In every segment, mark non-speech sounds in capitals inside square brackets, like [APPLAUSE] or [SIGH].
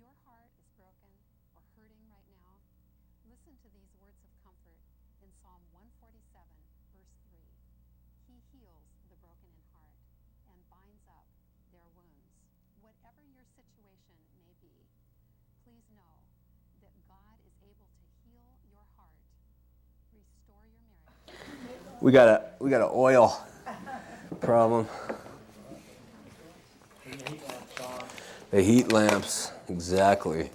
your heart is broken or hurting right now, listen to these words of comfort in Psalm 147, verse 3. He heals the broken in heart and binds up their wounds. Whatever your situation may be, please know that God is able to heal your heart, restore your marriage. We got a we got an oil problem. The heat lamps, exactly.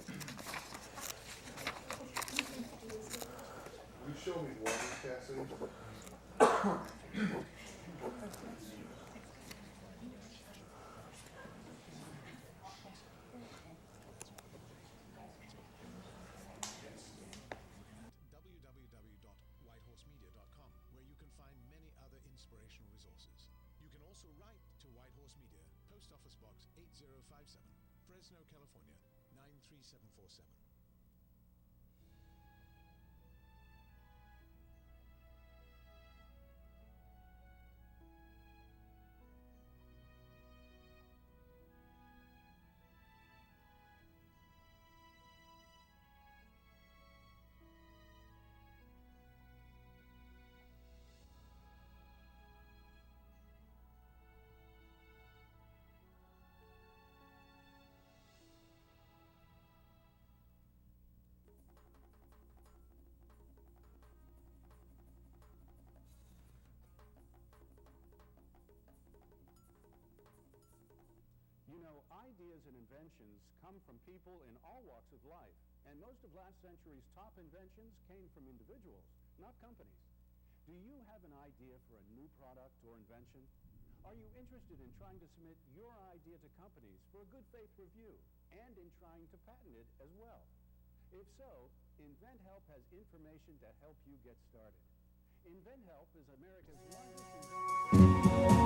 You know, ideas and inventions come from people in all walks of life, and most of last century's top inventions came from individuals, not companies. Do you have an idea for a new product or invention? Are you interested in trying to submit your idea to companies for a good faith review and in trying to patent it as well? If so, InventHelp has information to help you get started. InventHelp is America's largest.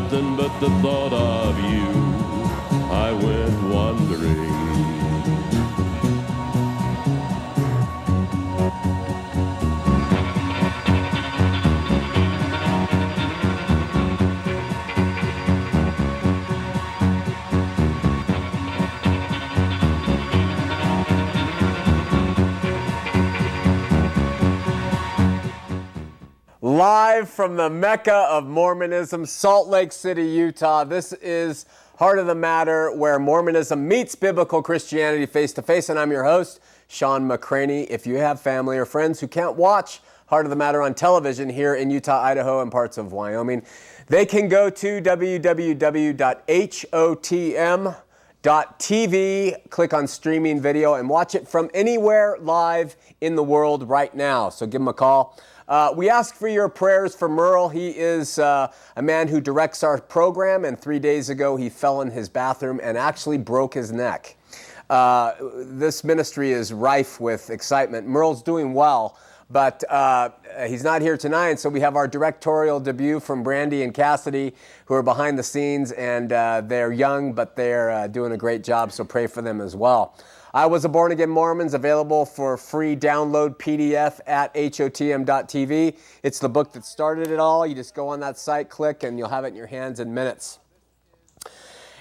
nothing but the thought of you. I went wandering. Live from the Mecca of Mormonism, Salt Lake City, Utah. This is Heart of the Matter, where Mormonism meets biblical Christianity face to face. And I'm your host, Shawn McCraney. If you have family or friends who can't watch Heart of the Matter on television here in Utah, Idaho, and parts of Wyoming, they can go to www.hotm.tv, click on streaming video, and watch it from anywhere live in the world right now. So give them a call. Uh, we ask for your prayers for Merle. He is uh, a man who directs our program, and three days ago he fell in his bathroom and actually broke his neck. Uh, this ministry is rife with excitement. Merle's doing well, but uh, he's not here tonight, so we have our directorial debut from Brandy and Cassidy, who are behind the scenes, and uh, they're young, but they're uh, doing a great job, so pray for them as well. I was a born again Mormon's available for free download PDF at hotm.tv. It's the book that started it all. You just go on that site, click, and you'll have it in your hands in minutes.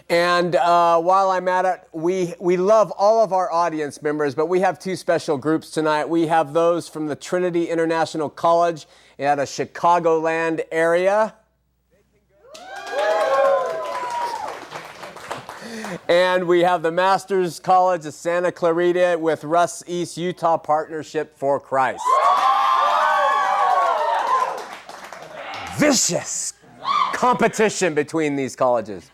And uh, while I'm at it, we, we love all of our audience members, but we have two special groups tonight. We have those from the Trinity International College at a Chicagoland area. And we have the Masters College of Santa Clarita with Russ East Utah Partnership for Christ. Vicious competition between these colleges.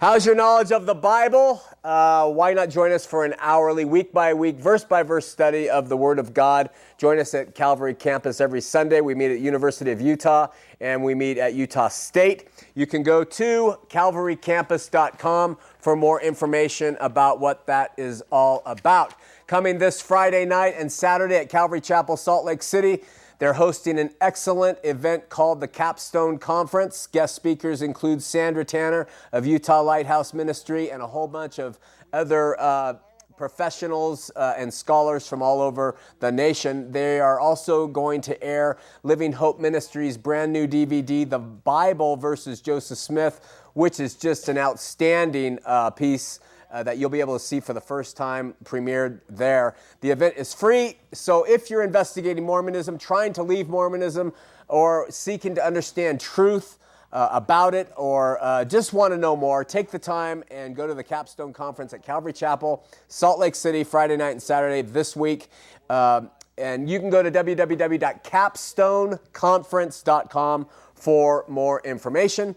How's your knowledge of the Bible? Uh, why not join us for an hourly, week by week, verse by verse study of the Word of God? Join us at Calvary Campus every Sunday. We meet at University of Utah and we meet at Utah State. You can go to calvarycampus.com for more information about what that is all about. Coming this Friday night and Saturday at Calvary Chapel, Salt Lake City. They're hosting an excellent event called the Capstone Conference. Guest speakers include Sandra Tanner of Utah Lighthouse Ministry and a whole bunch of other uh, professionals uh, and scholars from all over the nation. They are also going to air Living Hope Ministries' brand new DVD, The Bible versus Joseph Smith, which is just an outstanding uh, piece uh, that you'll be able to see for the first time premiered there. The event is free, so if you're investigating Mormonism, trying to leave Mormonism, or seeking to understand truth, uh, about it or uh, just want to know more, take the time and go to the Capstone Conference at Calvary Chapel, Salt Lake City, Friday night and Saturday this week. Uh, and you can go to www.capstoneconference.com for more information.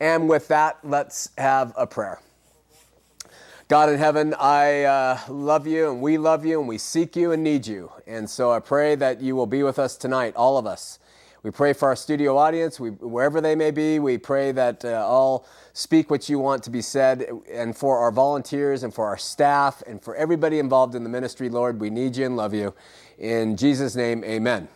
And with that, let's have a prayer. God in heaven, I uh, love you and we love you and we seek you and need you. And so I pray that you will be with us tonight, all of us. We pray for our studio audience, we, wherever they may be. We pray that uh, all speak what you want to be said. And for our volunteers and for our staff and for everybody involved in the ministry, Lord, we need you and love you. In Jesus' name, amen.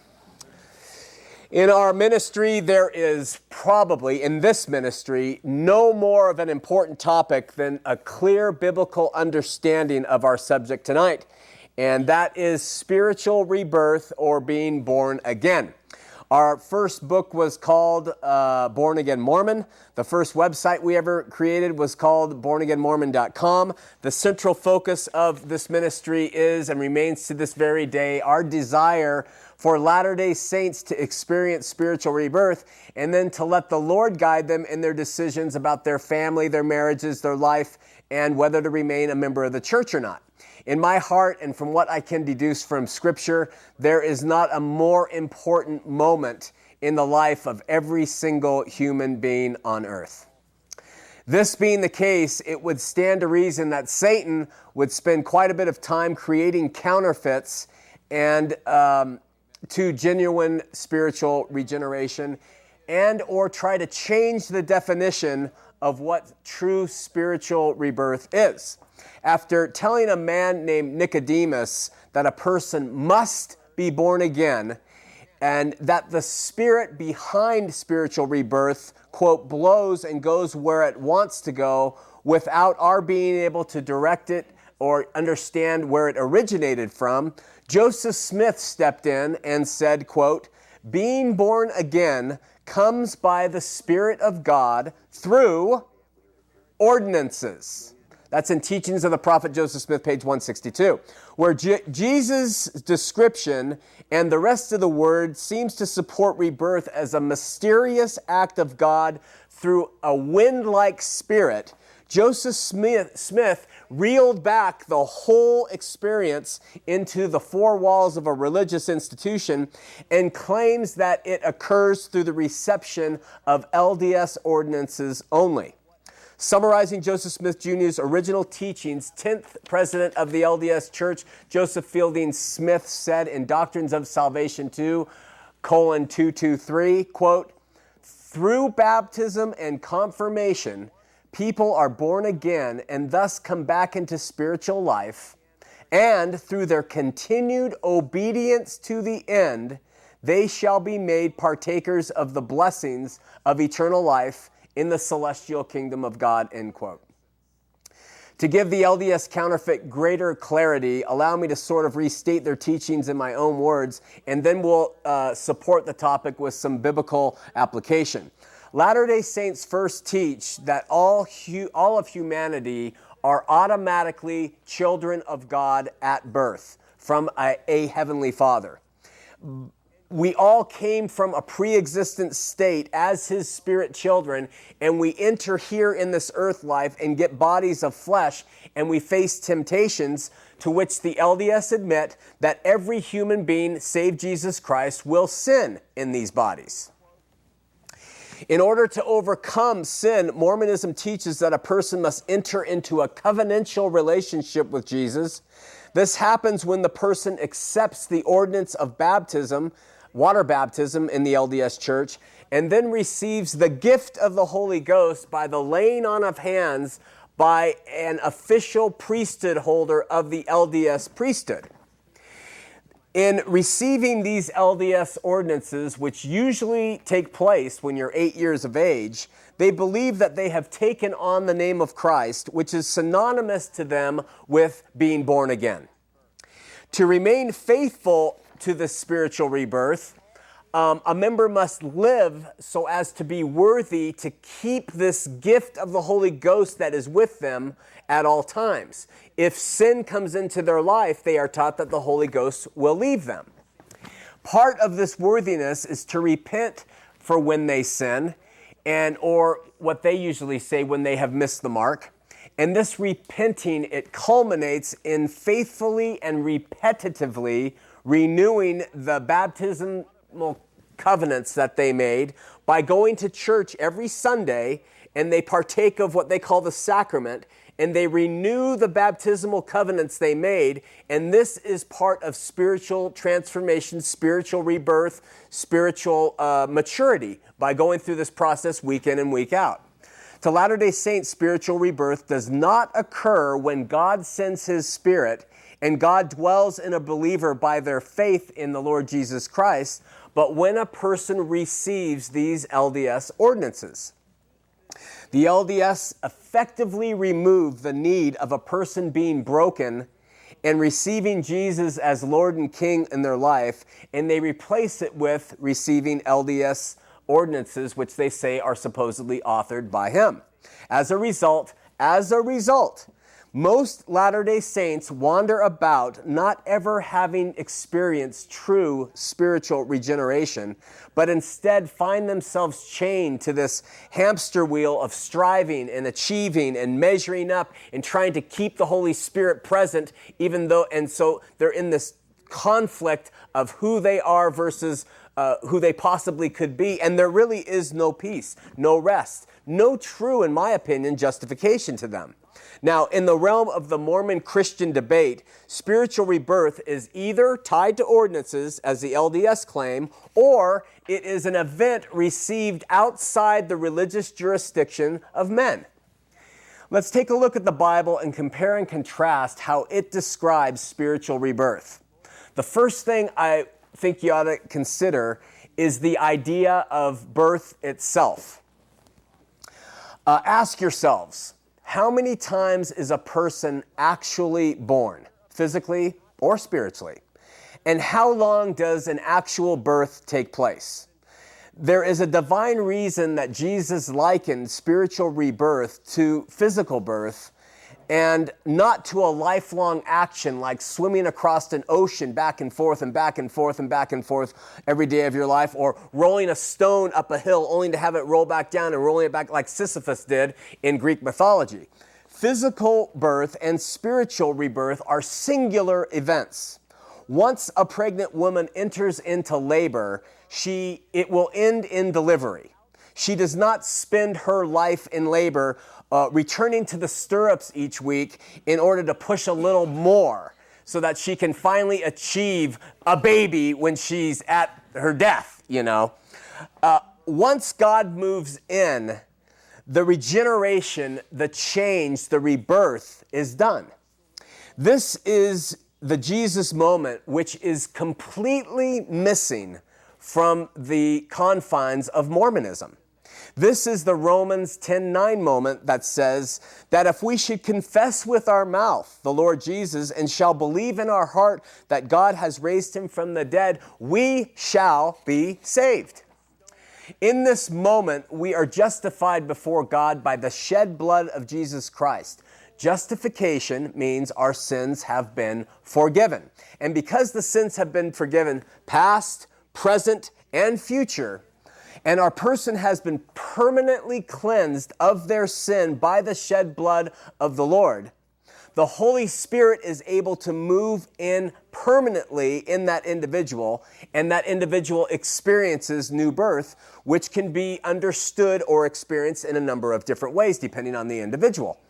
In our ministry, there is probably, in this ministry, no more of an important topic than a clear biblical understanding of our subject tonight, and that is spiritual rebirth or being born again. Our first book was called uh, Born Again Mormon. The first website we ever created was called bornagainmormon.com. The central focus of this ministry is and remains to this very day our desire for Latter day Saints to experience spiritual rebirth and then to let the Lord guide them in their decisions about their family, their marriages, their life, and whether to remain a member of the church or not. In my heart, and from what I can deduce from Scripture, there is not a more important moment in the life of every single human being on earth. This being the case, it would stand to reason that Satan would spend quite a bit of time creating counterfeits and um, to genuine spiritual regeneration and or try to change the definition of what true spiritual rebirth is. After telling a man named Nicodemus that a person must be born again and that the spirit behind spiritual rebirth, quote, blows and goes where it wants to go without our being able to direct it or understand where it originated from, Joseph Smith stepped in and said, quote, being born again comes by the Spirit of God through ordinances. That's in Teachings of the Prophet Joseph Smith, page 162, where Je- Jesus' description and the rest of the word seems to support rebirth as a mysterious act of God through a wind like spirit. Joseph Smith, Smith reeled back the whole experience into the four walls of a religious institution and claims that it occurs through the reception of LDS ordinances only. Summarizing Joseph Smith Jr.'s original teachings, 10th president of the LDS Church, Joseph Fielding Smith said in Doctrines of Salvation 2, colon 223, quote, through baptism and confirmation, people are born again and thus come back into spiritual life, and through their continued obedience to the end, they shall be made partakers of the blessings of eternal life in the celestial kingdom of God, end quote. To give the LDS counterfeit greater clarity, allow me to sort of restate their teachings in my own words, and then we'll uh, support the topic with some biblical application. Latter day Saints first teach that all, hu- all of humanity are automatically children of God at birth from a, a heavenly Father. We all came from a pre existent state as His Spirit children, and we enter here in this earth life and get bodies of flesh, and we face temptations to which the LDS admit that every human being, save Jesus Christ, will sin in these bodies. In order to overcome sin, Mormonism teaches that a person must enter into a covenantal relationship with Jesus. This happens when the person accepts the ordinance of baptism, water baptism in the LDS church, and then receives the gift of the Holy Ghost by the laying on of hands by an official priesthood holder of the LDS priesthood. In receiving these LDS ordinances, which usually take place when you're eight years of age, they believe that they have taken on the name of Christ, which is synonymous to them with being born again. To remain faithful to the spiritual rebirth, um, a member must live so as to be worthy to keep this gift of the Holy Ghost that is with them at all times. If sin comes into their life, they are taught that the Holy Ghost will leave them. Part of this worthiness is to repent for when they sin and or what they usually say when they have missed the mark. And this repenting it culminates in faithfully and repetitively renewing the baptismal covenants that they made by going to church every Sunday and they partake of what they call the sacrament and they renew the baptismal covenants they made. And this is part of spiritual transformation, spiritual rebirth, spiritual uh, maturity by going through this process week in and week out. To Latter day Saints, spiritual rebirth does not occur when God sends His Spirit and God dwells in a believer by their faith in the Lord Jesus Christ, but when a person receives these LDS ordinances. The LDS effectively remove the need of a person being broken and receiving Jesus as Lord and King in their life, and they replace it with receiving LDS ordinances, which they say are supposedly authored by him. As a result, as a result, most Latter day Saints wander about not ever having experienced true spiritual regeneration, but instead find themselves chained to this hamster wheel of striving and achieving and measuring up and trying to keep the Holy Spirit present, even though, and so they're in this conflict of who they are versus uh, who they possibly could be, and there really is no peace, no rest, no true, in my opinion, justification to them. Now, in the realm of the Mormon Christian debate, spiritual rebirth is either tied to ordinances, as the LDS claim, or it is an event received outside the religious jurisdiction of men. Let's take a look at the Bible and compare and contrast how it describes spiritual rebirth. The first thing I think you ought to consider is the idea of birth itself. Uh, ask yourselves, how many times is a person actually born, physically or spiritually? And how long does an actual birth take place? There is a divine reason that Jesus likened spiritual rebirth to physical birth and not to a lifelong action like swimming across an ocean back and forth and back and forth and back and forth every day of your life, or rolling a stone up a hill only to have it roll back down and rolling it back like Sisyphus did in Greek mythology. Physical birth and spiritual rebirth are singular events. Once a pregnant woman enters into labor, she, it will end in delivery. She does not spend her life in labor uh, returning to the stirrups each week in order to push a little more so that she can finally achieve a baby when she's at her death, you know. Uh, once God moves in, the regeneration, the change, the rebirth is done. This is the Jesus moment, which is completely missing from the confines of Mormonism. This is the Romans 10:9 moment that says that if we should confess with our mouth the Lord Jesus and shall believe in our heart that God has raised him from the dead, we shall be saved. In this moment, we are justified before God by the shed blood of Jesus Christ. Justification means our sins have been forgiven. And because the sins have been forgiven, past, present, and future, and our person has been permanently cleansed of their sin by the shed blood of the Lord, the Holy Spirit is able to move in permanently in that individual, and that individual experiences new birth, which can be understood or experienced in a number of different ways depending on the individual.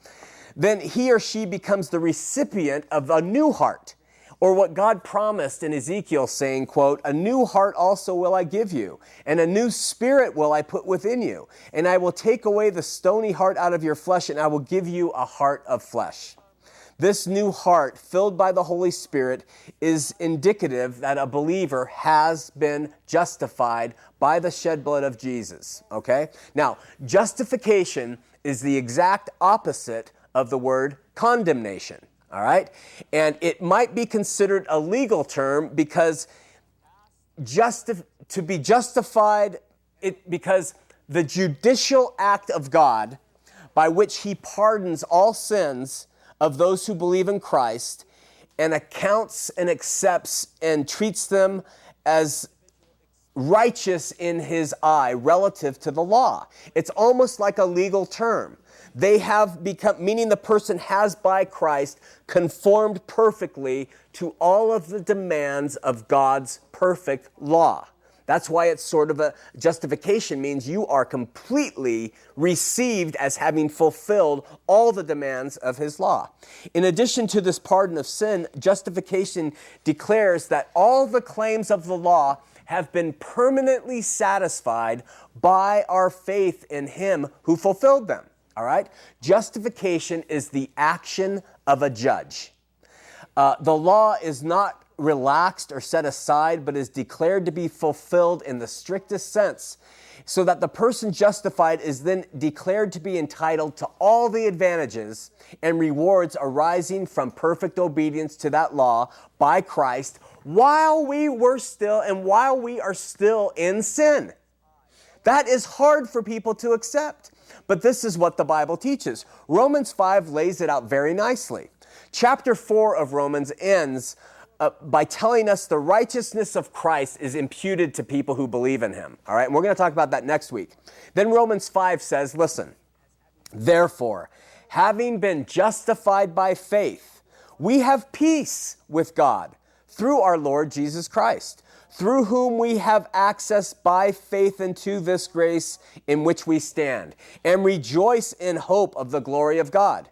Then he or she becomes the recipient of a new heart or what God promised in Ezekiel saying, quote, "A new heart also will I give you, and a new spirit will I put within you, and I will take away the stony heart out of your flesh and I will give you a heart of flesh." This new heart, filled by the Holy Spirit, is indicative that a believer has been justified by the shed blood of Jesus. Okay? Now, justification is the exact opposite of the word condemnation. All right? And it might be considered a legal term because justi- to be justified, it, because the judicial act of God by which he pardons all sins of those who believe in Christ and accounts and accepts and treats them as righteous in his eye relative to the law. It's almost like a legal term. They have become, meaning the person has by Christ conformed perfectly to all of the demands of God's perfect law. That's why it's sort of a justification means you are completely received as having fulfilled all the demands of his law. In addition to this pardon of sin, justification declares that all the claims of the law have been permanently satisfied by our faith in him who fulfilled them. All right? Justification is the action of a judge. Uh, the law is not relaxed or set aside, but is declared to be fulfilled in the strictest sense, so that the person justified is then declared to be entitled to all the advantages and rewards arising from perfect obedience to that law by Christ while we were still and while we are still in sin. That is hard for people to accept. But this is what the Bible teaches. Romans 5 lays it out very nicely. Chapter 4 of Romans ends uh, by telling us the righteousness of Christ is imputed to people who believe in him. All right, and we're going to talk about that next week. Then Romans 5 says, listen, therefore, having been justified by faith, we have peace with God through our Lord Jesus Christ, through whom we have access by faith into this grace in which we stand, and rejoice in hope of the glory of God.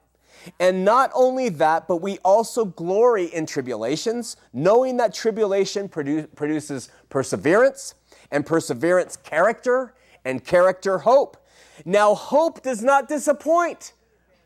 And not only that, but we also glory in tribulations, knowing that tribulation produ- produces perseverance, and perseverance, character, and character, hope. Now, hope does not disappoint,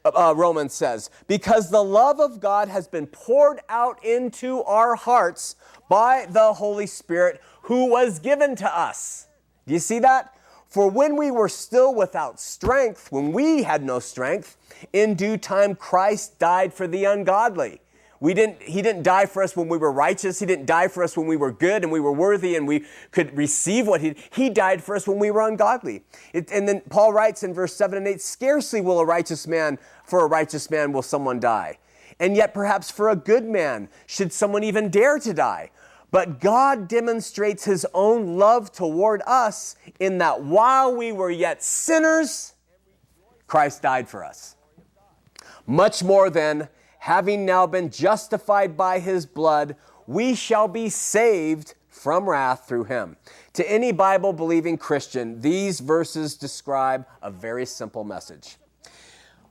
uh, Romans says, because the love of God has been poured out into our hearts by the Holy Spirit who was given to us. Do you see that? For when we were still without strength, when we had no strength, in due time Christ died for the ungodly. We didn't, he didn't die for us when we were righteous. He didn't die for us when we were good and we were worthy and we could receive what he He died for us when we were ungodly. It, and then Paul writes in verse 7 and 8 Scarcely will a righteous man, for a righteous man will someone die. And yet, perhaps for a good man, should someone even dare to die. But God demonstrates his own love toward us in that while we were yet sinners, Christ died for us. Much more than having now been justified by his blood, we shall be saved from wrath through him. To any Bible believing Christian, these verses describe a very simple message.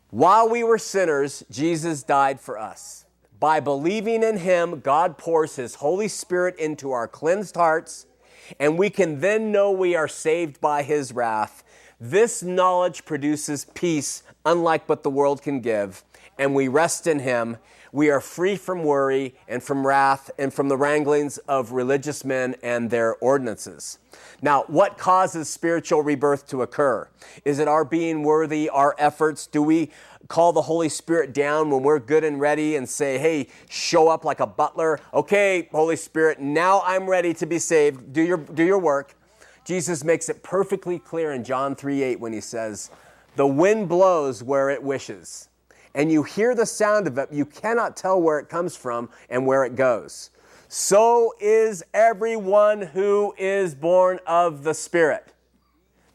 While we were sinners, Jesus died for us. By believing in him, God pours his Holy Spirit into our cleansed hearts, and we can then know we are saved by his wrath. This knowledge produces peace, unlike what the world can give and we rest in Him, we are free from worry and from wrath and from the wranglings of religious men and their ordinances. Now, what causes spiritual rebirth to occur? Is it our being worthy, our efforts? Do we call the Holy Spirit down when we're good and ready and say, hey, show up like a butler? Okay, Holy Spirit, now I'm ready to be saved. Do your, do your work. Jesus makes it perfectly clear in John 3 8 when he says, The wind blows where it wishes and you hear the sound of it, you cannot tell where it comes from and where it goes. So is everyone who is born of the Spirit.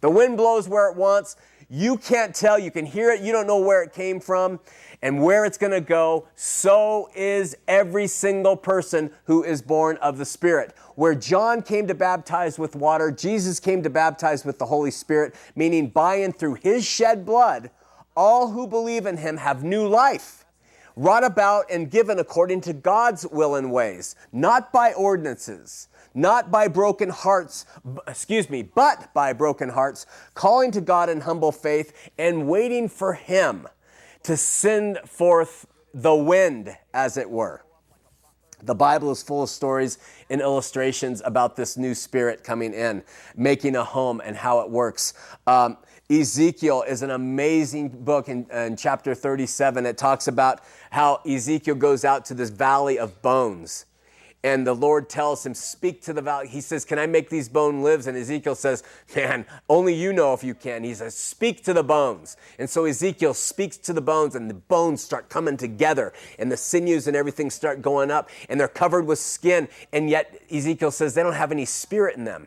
The wind blows where it wants. You can't tell. You can hear it. You don't know where it came from and where it's going to go. So is every single person who is born of the Spirit. Where John came to baptize with water, Jesus came to baptize with the Holy Spirit, meaning by and through his shed blood, all who believe in him have new life wrought about and given according to God's will and ways, not by ordinances, not by broken hearts, excuse me, but by broken hearts, calling to God in humble faith and waiting for Him to send forth the wind, as it were. The Bible is full of stories and illustrations about this new spirit coming in, making a home, and how it works. Um, Ezekiel is an amazing book in, in, chapter 37. It talks about how Ezekiel goes out to this valley of bones and the Lord tells him, Speak to the valley. He says, Can I make these bone lives? And Ezekiel says, Man, only you know if you can. He says, Speak to the bones. And so Ezekiel speaks to the bones, and the bones start coming together, and the sinews and everything start going up, and they're covered with skin. And yet Ezekiel says they don't have any spirit in them.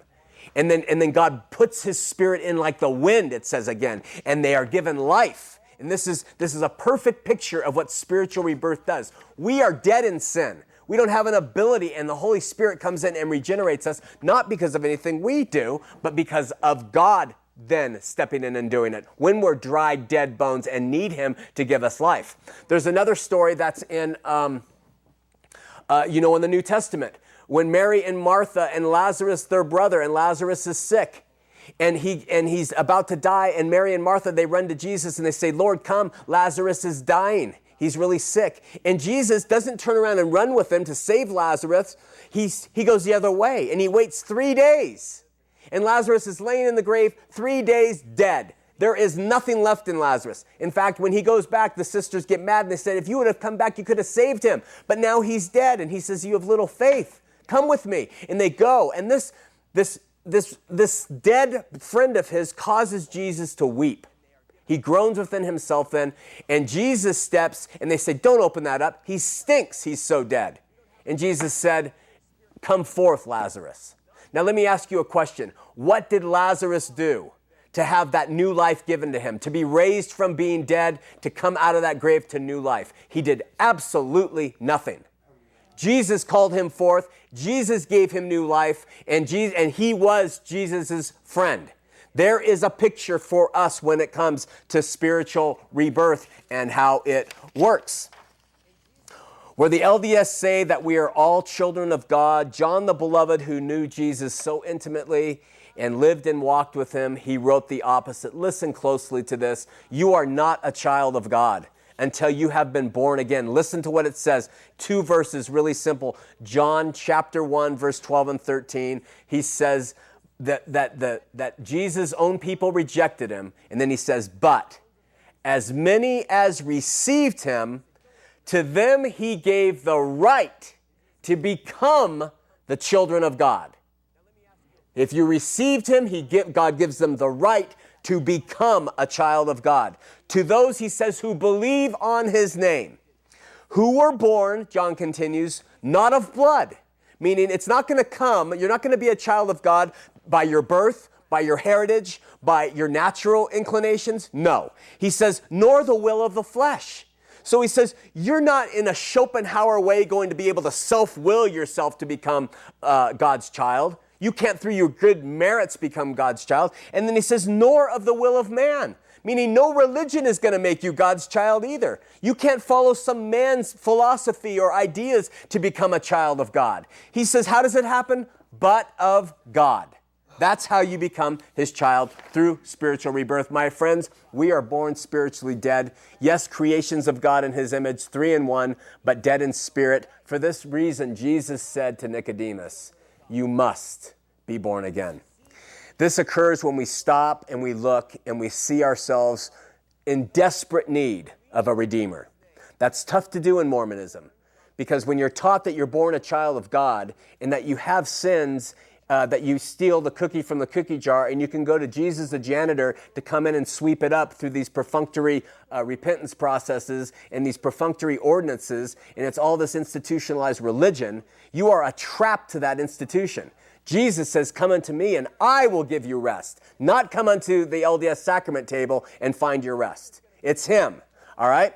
And then, and then God puts his spirit in like the wind, it says again, and they are given life. And this is, this is a perfect picture of what spiritual rebirth does. We are dead in sin. We don't have an ability, and the Holy Spirit comes in and regenerates us, not because of anything we do, but because of God then stepping in and doing it when we're dry, dead bones and need Him to give us life. There's another story that's in, um, uh, you know, in the New Testament when Mary and Martha and Lazarus, their brother, and Lazarus is sick. And, he, and he's about to die, and Mary and Martha, they run to Jesus and they say, Lord, come, Lazarus is dying. He's really sick. And Jesus doesn't turn around and run with them to save Lazarus. He's, he goes the other way and he waits three days. And Lazarus is laying in the grave, three days dead. There is nothing left in Lazarus. In fact, when he goes back, the sisters get mad and they said, If you would have come back, you could have saved him. But now he's dead. And he says, You have little faith. Come with me. And they go. And this, this, this, this dead friend of his causes Jesus to weep. He groans within himself then, and Jesus steps and they say, Don't open that up. He stinks. He's so dead. And Jesus said, Come forth, Lazarus. Now, let me ask you a question. What did Lazarus do to have that new life given to him, to be raised from being dead, to come out of that grave to new life? He did absolutely nothing. Jesus called him forth, Jesus gave him new life, and, Jesus, and he was Jesus' friend. There is a picture for us when it comes to spiritual rebirth and how it works. Where the LDS say that we are all children of God, John the Beloved, who knew Jesus so intimately and lived and walked with him, he wrote the opposite. Listen closely to this. You are not a child of God until you have been born again. Listen to what it says. Two verses, really simple. John chapter 1, verse 12 and 13. He says, that, that, that, that Jesus' own people rejected him. And then he says, But as many as received him, to them he gave the right to become the children of God. If you received him, he give, God gives them the right to become a child of God. To those, he says, who believe on his name, who were born, John continues, not of blood, meaning it's not going to come, you're not going to be a child of God by your birth, by your heritage, by your natural inclinations? No. He says, nor the will of the flesh. So he says, you're not in a Schopenhauer way going to be able to self will yourself to become uh, God's child. You can't, through your good merits, become God's child. And then he says, nor of the will of man. Meaning, no religion is going to make you God's child either. You can't follow some man's philosophy or ideas to become a child of God. He says, How does it happen? But of God. That's how you become his child through spiritual rebirth. My friends, we are born spiritually dead. Yes, creations of God in his image, three in one, but dead in spirit. For this reason, Jesus said to Nicodemus, You must be born again. This occurs when we stop and we look and we see ourselves in desperate need of a Redeemer. That's tough to do in Mormonism because when you're taught that you're born a child of God and that you have sins uh, that you steal the cookie from the cookie jar and you can go to Jesus, the janitor, to come in and sweep it up through these perfunctory uh, repentance processes and these perfunctory ordinances, and it's all this institutionalized religion, you are a trap to that institution. Jesus says, Come unto me and I will give you rest. Not come unto the LDS sacrament table and find your rest. It's Him, all right?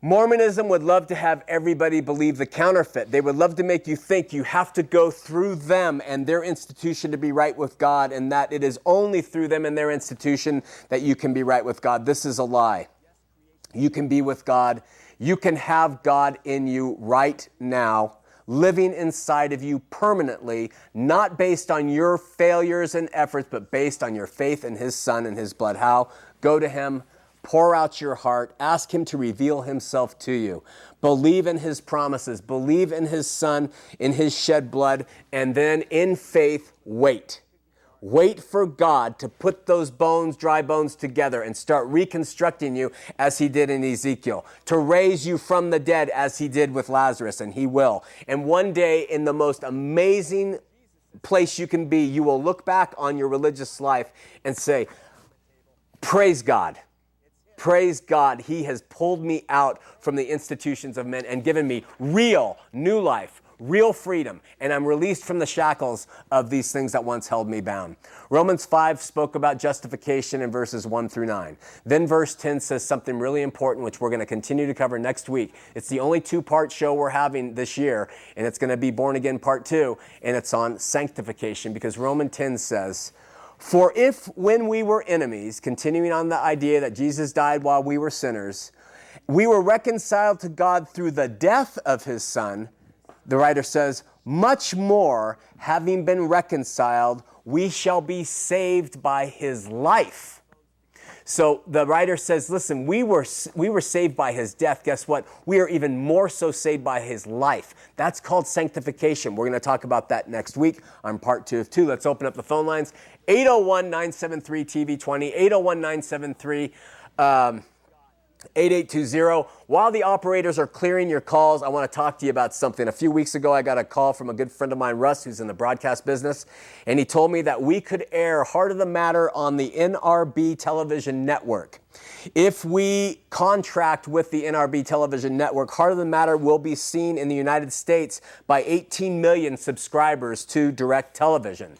Mormonism would love to have everybody believe the counterfeit. They would love to make you think you have to go through them and their institution to be right with God, and that it is only through them and their institution that you can be right with God. This is a lie. You can be with God. You can have God in you right now, living inside of you permanently, not based on your failures and efforts, but based on your faith in His Son and His blood. How? Go to Him Pour out your heart. Ask Him to reveal Himself to you. Believe in His promises. Believe in His Son, in His shed blood, and then in faith, wait. Wait for God to put those bones, dry bones together and start reconstructing you as He did in Ezekiel, to raise you from the dead as He did with Lazarus, and He will. And one day, in the most amazing place you can be, you will look back on your religious life and say, Praise God. Praise God, He has pulled me out from the institutions of men and given me real new life, real freedom, and I'm released from the shackles of these things that once held me bound. Romans 5 spoke about justification in verses 1 through 9. Then verse 10 says something really important, which we're going to continue to cover next week. It's the only two part show we're having this year, and it's going to be Born Again Part 2, and it's on sanctification because Romans 10 says, for if, when we were enemies, continuing on the idea that Jesus died while we were sinners, we were reconciled to God through the death of his Son, the writer says, much more, having been reconciled, we shall be saved by his life. So the writer says, listen, we were, we were saved by his death. Guess what? We are even more so saved by his life. That's called sanctification. We're going to talk about that next week on part two of two. Let's open up the phone lines 801 973 TV20, 801 973. Um, Um, 8820. While the operators are clearing your calls, I want to talk to you about something. A few weeks ago, I got a call from a good friend of mine, Russ, who's in the broadcast business, and he told me that we could air Heart of the Matter on the NRB television network. If we contract with the NRB television network, Heart of the Matter will be seen in the United States by 18 million subscribers to direct television.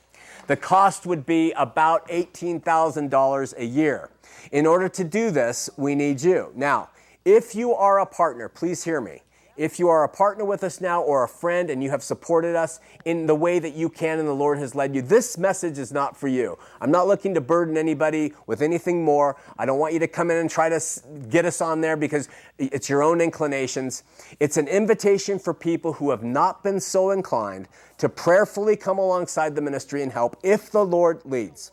The cost would be about $18,000 a year. In order to do this, we need you. Now, if you are a partner, please hear me. If you are a partner with us now or a friend and you have supported us in the way that you can and the Lord has led you, this message is not for you. I'm not looking to burden anybody with anything more. I don't want you to come in and try to get us on there because it's your own inclinations. It's an invitation for people who have not been so inclined to prayerfully come alongside the ministry and help if the Lord leads.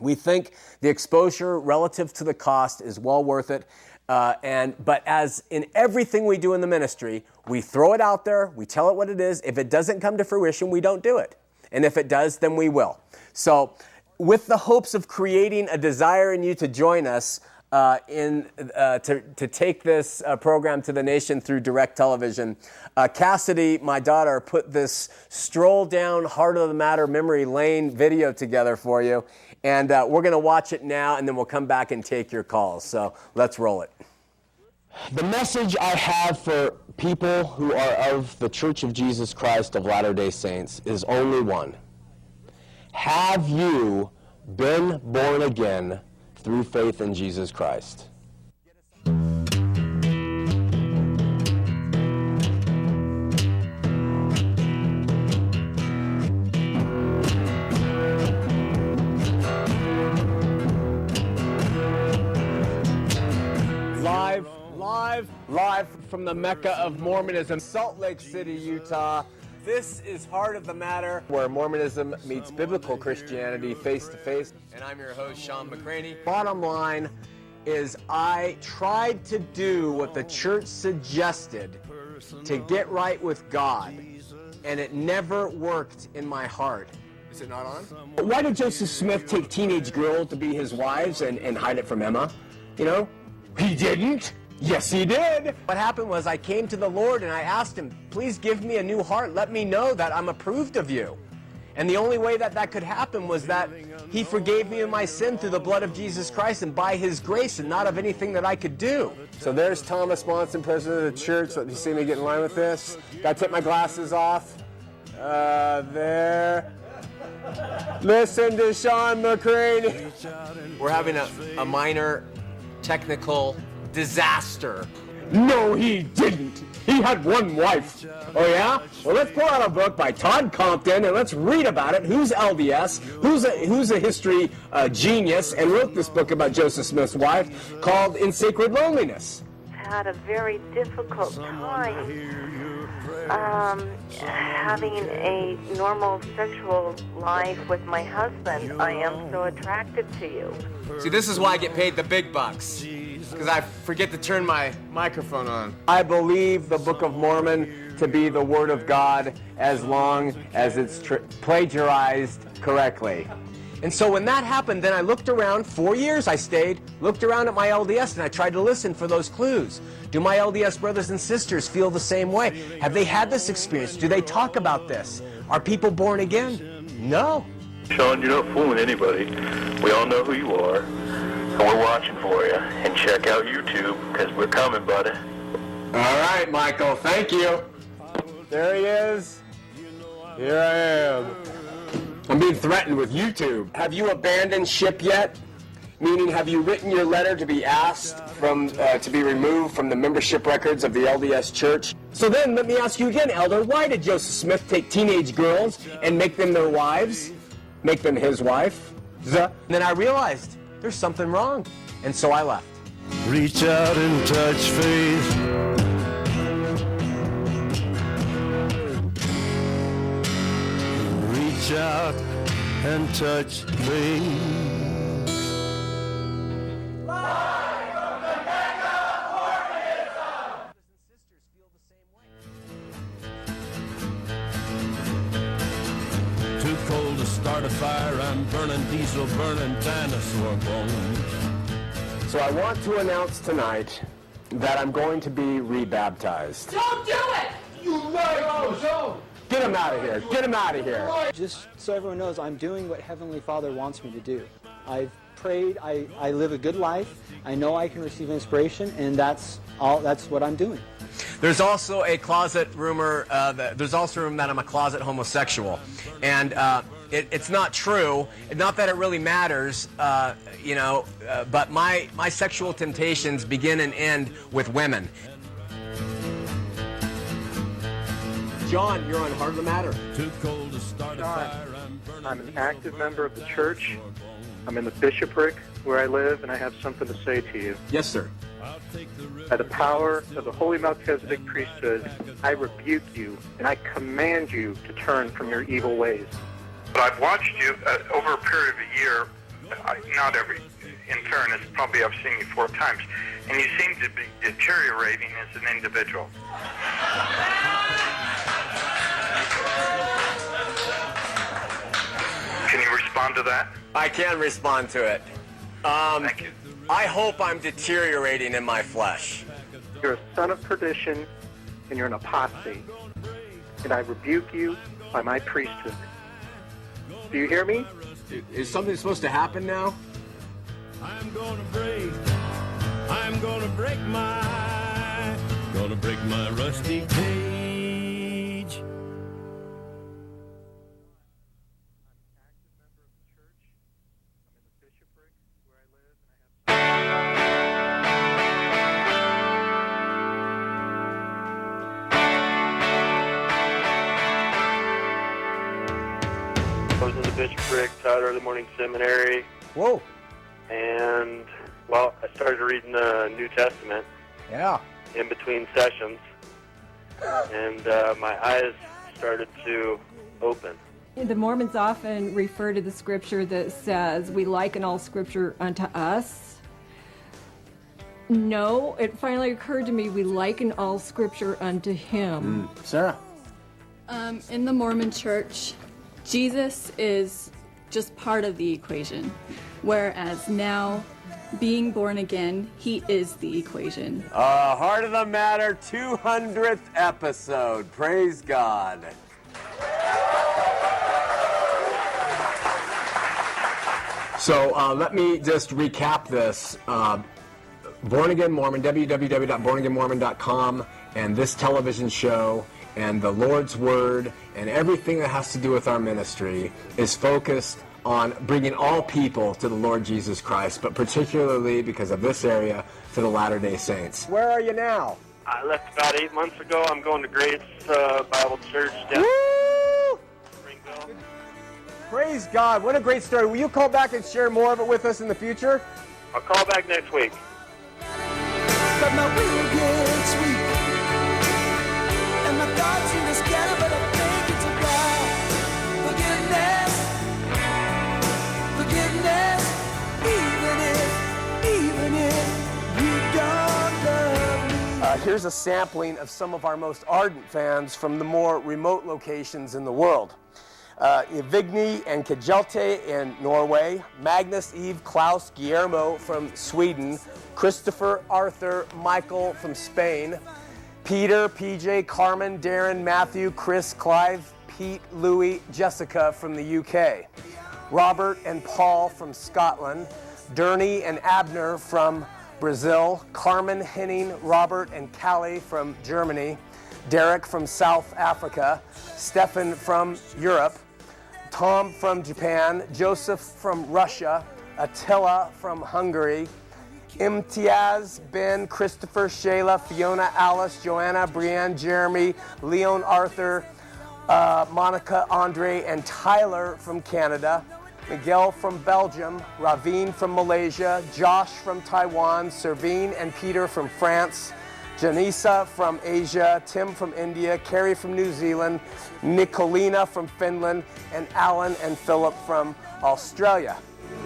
We think the exposure relative to the cost is well worth it. Uh, and but as in everything we do in the ministry, we throw it out there, we tell it what it is. If it doesn't come to fruition, we don't do it. And if it does, then we will. So, with the hopes of creating a desire in you to join us, uh, in, uh, to, to take this uh, program to the nation through direct television. Uh, Cassidy, my daughter, put this stroll down heart of the matter memory lane video together for you. And uh, we're going to watch it now, and then we'll come back and take your calls. So let's roll it. The message I have for people who are of the Church of Jesus Christ of Latter day Saints is only one Have you been born again through faith in Jesus Christ? Live, from the Mecca of Mormonism, Salt Lake City, Utah. This is Heart of the Matter, where Mormonism meets biblical Christianity face to face. And I'm your host, Shawn McCraney. Bottom line is, I tried to do what the church suggested to get right with God, and it never worked in my heart. Is it not on? Why did Joseph Smith take teenage girls to be his wives and, and hide it from Emma? You know? He didn't. Yes, he did. What happened was I came to the Lord and I asked him, please give me a new heart. Let me know that I'm approved of you. And the only way that that could happen was that he forgave me of my sin through the blood of Jesus Christ and by his grace and not of anything that I could do. So there's Thomas Monson, president of the church. Let me see me get in line with this. Got to take my glasses off. Uh, there. Listen to Shawn McCrane. We're having a, a minor technical disaster. No, he didn't. He had one wife. Oh, yeah? Well, let's pull out a book by Todd Compton and let's read about it. Who's LDS? Who's a, who's a history uh, genius and wrote this book about Joseph Smith's wife called In Sacred Loneliness? had a very difficult time um, having a normal sexual life with my husband. I am so attracted to you. See, this is why I get paid the big bucks. Because I forget to turn my microphone on. I believe the Book of Mormon to be the Word of God as long as it's tr- plagiarized correctly. And so when that happened, then I looked around, four years I stayed, looked around at my LDS and I tried to listen for those clues. Do my LDS brothers and sisters feel the same way? Have they had this experience? Do they talk about this? Are people born again? No. Shawn, you're not fooling anybody. We all know who you are, and we're watching for you. And check out YouTube, because we're coming, buddy. All right, Michael, thank you. There he is. Here I am. I'm being threatened with YouTube. Have you abandoned ship yet? Meaning, have you written your letter to be asked from uh, to be removed from the membership records of the LDS Church? So then, let me ask you again, Elder. Why did Joseph Smith take teenage girls and make them their wives, make them his wife? And then I realized there's something wrong, and so I left. Reach out and touch faith. Reach out and touch me. Diesel, burning dinosaur bones. So I want to announce tonight that I'm going to be rebaptized. Don't do it! You lie, Get him out of here. Get him out of here. Just so everyone knows, I'm doing what Heavenly Father wants me to do. I've prayed. I, I live a good life. I know I can receive inspiration, and that's all. That's what I'm doing. There's also a closet rumor. Uh, that, there's also a rumor that I'm a closet homosexual, and uh, it, it's not true. Not that it really matters, uh, you know. Uh, but my my sexual temptations begin and end with women. John, you're on Heart of the Matter. Too cold to start a John. I'm an active member of the church. I'm in the bishopric where I live, and I have something to say to you. Yes, sir. I'll the river. By the power of the Holy Melchizedek priesthood, I rebuke you, and I command you to turn from your evil ways. But I've watched you uh, over a period of a year, uh, not every, in turn, it's probably I've seen you four times, and you seem to be deteriorating as an individual. Can you respond to that? I can respond to it. Um, Thank you. I hope I'm deteriorating in my flesh. You're a son of perdition, and you're an apostate. And I rebuke you by my priesthood. Do you hear me? Is something supposed to happen now? I'm gonna break. I'm gonna break my. Gonna break my rusty cage. The bishopric, taught early morning seminary, Whoa. and, well, I started reading the New Testament Yeah. in between sessions, and uh, my eyes started to open. The Mormons often refer to the scripture that says, We liken all scripture unto us. No, it finally occurred to me we liken all scripture unto Him. Sarah. Um, in the Mormon church, Jesus is just part of the equation, whereas now, being born again, he is the equation. Uh, Heart of the Matter 200th episode. Praise God. So uh, let me just recap this. Uh, Born Again Mormon, www.bornagainmormon.com, and this television show and the Lord's Word and everything that has to do with our ministry is focused on bringing all people to the Lord Jesus Christ, but particularly because of this area, to the Latter day Saints. Where are you now? I left about eight months ago. I'm going to Grace uh, Bible Church down Springville. Praise God. What a great story. Will you call back and share more of it with us in the future? I'll call back next week. Here's a sampling of some of our most ardent fans from the more remote locations in the world. Uh, and Kajelte in Norway, Magnus, Eve, Klaus, Guillermo from Sweden, Christopher, Arthur, Michael from Spain, Peter, PJ, Carmen, Darren, Matthew, Chris, Clive, Pete, Louis, Jessica from the UK, Robert and Paul from Scotland, Derny and Abner from Brazil, Carmen, Henning, Robert, and Callie from Germany, Derek from South Africa, Stefan from Europe, Tom from Japan, Joseph from Russia, Attila from Hungary, Imtiaz, Ben, Christopher, Shayla, Fiona, Alice, Joanna, Brienne, Jeremy, Leon, Arthur, uh, Monica, Andre, and Tyler from Canada, Miguel from Belgium, Ravine from Malaysia, Josh from Taiwan, Servine and Peter from France, Janisa from Asia, Tim from India, Carrie from New Zealand, Nicolina from Finland, and Alan and Philip from Australia.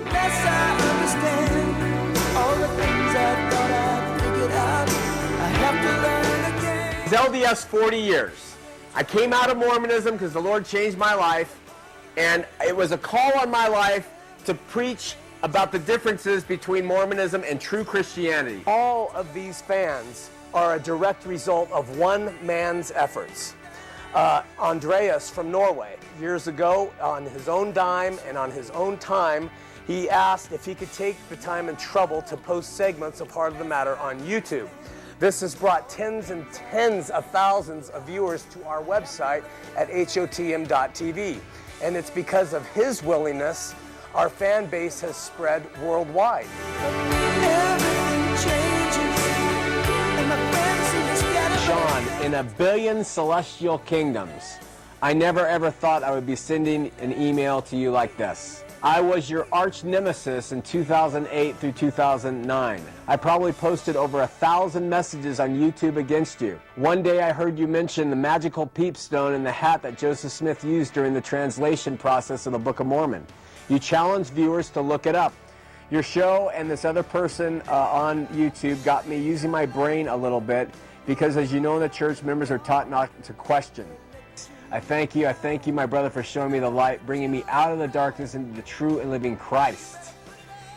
Unless I understand all the things I thought I'd out, I have to learn again. It's LDS 40 years. I came out of Mormonism because the Lord changed my life, and it was a call on my life to preach about the differences between Mormonism and true Christianity. All of these fans are a direct result of one man's efforts. Uh, Andreas from Norway, years ago, on his own dime and on his own time, he asked if he could take the time and trouble to post segments of Heart of the Matter on YouTube. This has brought tens and tens of thousands of viewers to our website at HOTM.tv. And it's because of his willingness our fan base has spread worldwide. Everything changes, and my friends seem to scatter. Shawn, in a billion celestial kingdoms, I never ever thought I would be sending an email to you like this. I was your arch nemesis in 2008 through 2009. I probably posted over a thousand messages on YouTube against you. One day I heard you mention the magical peepstone and the hat that Joseph Smith used during the translation process of the Book of Mormon. You challenged viewers to look it up. Your show and this other person uh, on YouTube got me using my brain a little bit because, as you know, in the church, members are taught not to question. I thank you. I thank you, my brother, for showing me the light, bringing me out of the darkness into the true and living Christ.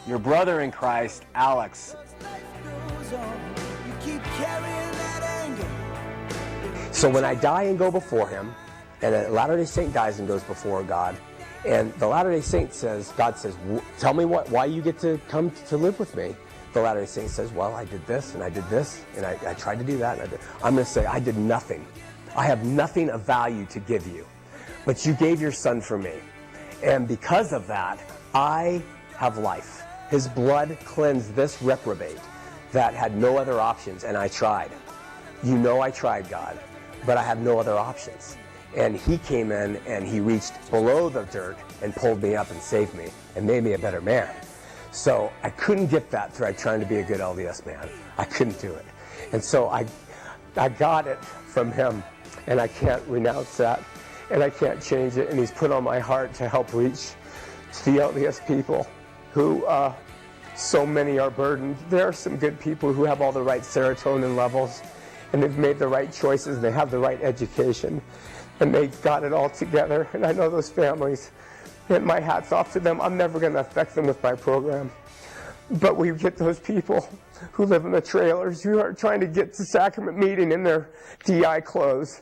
Your brother in Christ, Alex. So when I die and go before him, and a Latter day Saint dies and goes before God, and the Latter day Saint says, God says, Tell me what, why you get to come to live with me. The Latter day Saint says, Well, I did this, and I did this, and I, I tried to do that. And I did. I'm going to say, I did nothing. I have nothing of value to give you, but you gave your son for me. And because of that, I have life. His blood cleansed this reprobate that had no other options, and I tried. You know I tried, God, but I have no other options. And he came in and he reached below the dirt and pulled me up and saved me and made me a better man. So I couldn't get that through trying to be a good LDS man. I couldn't do it. And so I, I got it from him, and I can't renounce that, and I can't change it. And he's put on my heart to help reach to the LDS people who uh, so many are burdened. There are some good people who have all the right serotonin levels, and they've made the right choices, and they have the right education, and they got it all together. And I know those families, and my hat's off to them. I'm never going to affect them with my program. But we get those people who live in the trailers who are trying to get to sacrament meeting in their DI clothes.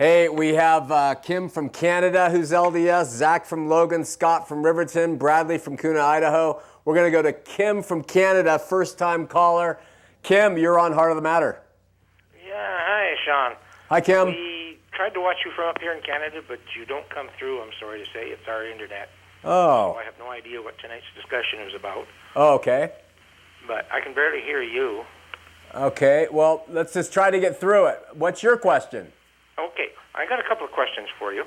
Hey, we have uh, Kim from Canada who's LDS, Zach from Logan, Scott from Riverton, Bradley from Kuna, Idaho. We're going to go to Kim from Canada, first time caller. Kim, you're on Heart of the Matter. Yeah, hi, Shawn. Hi, Kim. We tried to watch you from up here in Canada, but you don't come through, I'm sorry to say. It's our internet. Oh. So I have no idea what tonight's discussion is about, Oh, okay. but I can barely hear you. Okay, well, let's just try to get through it. What's your question? Okay, I got a couple of questions for you.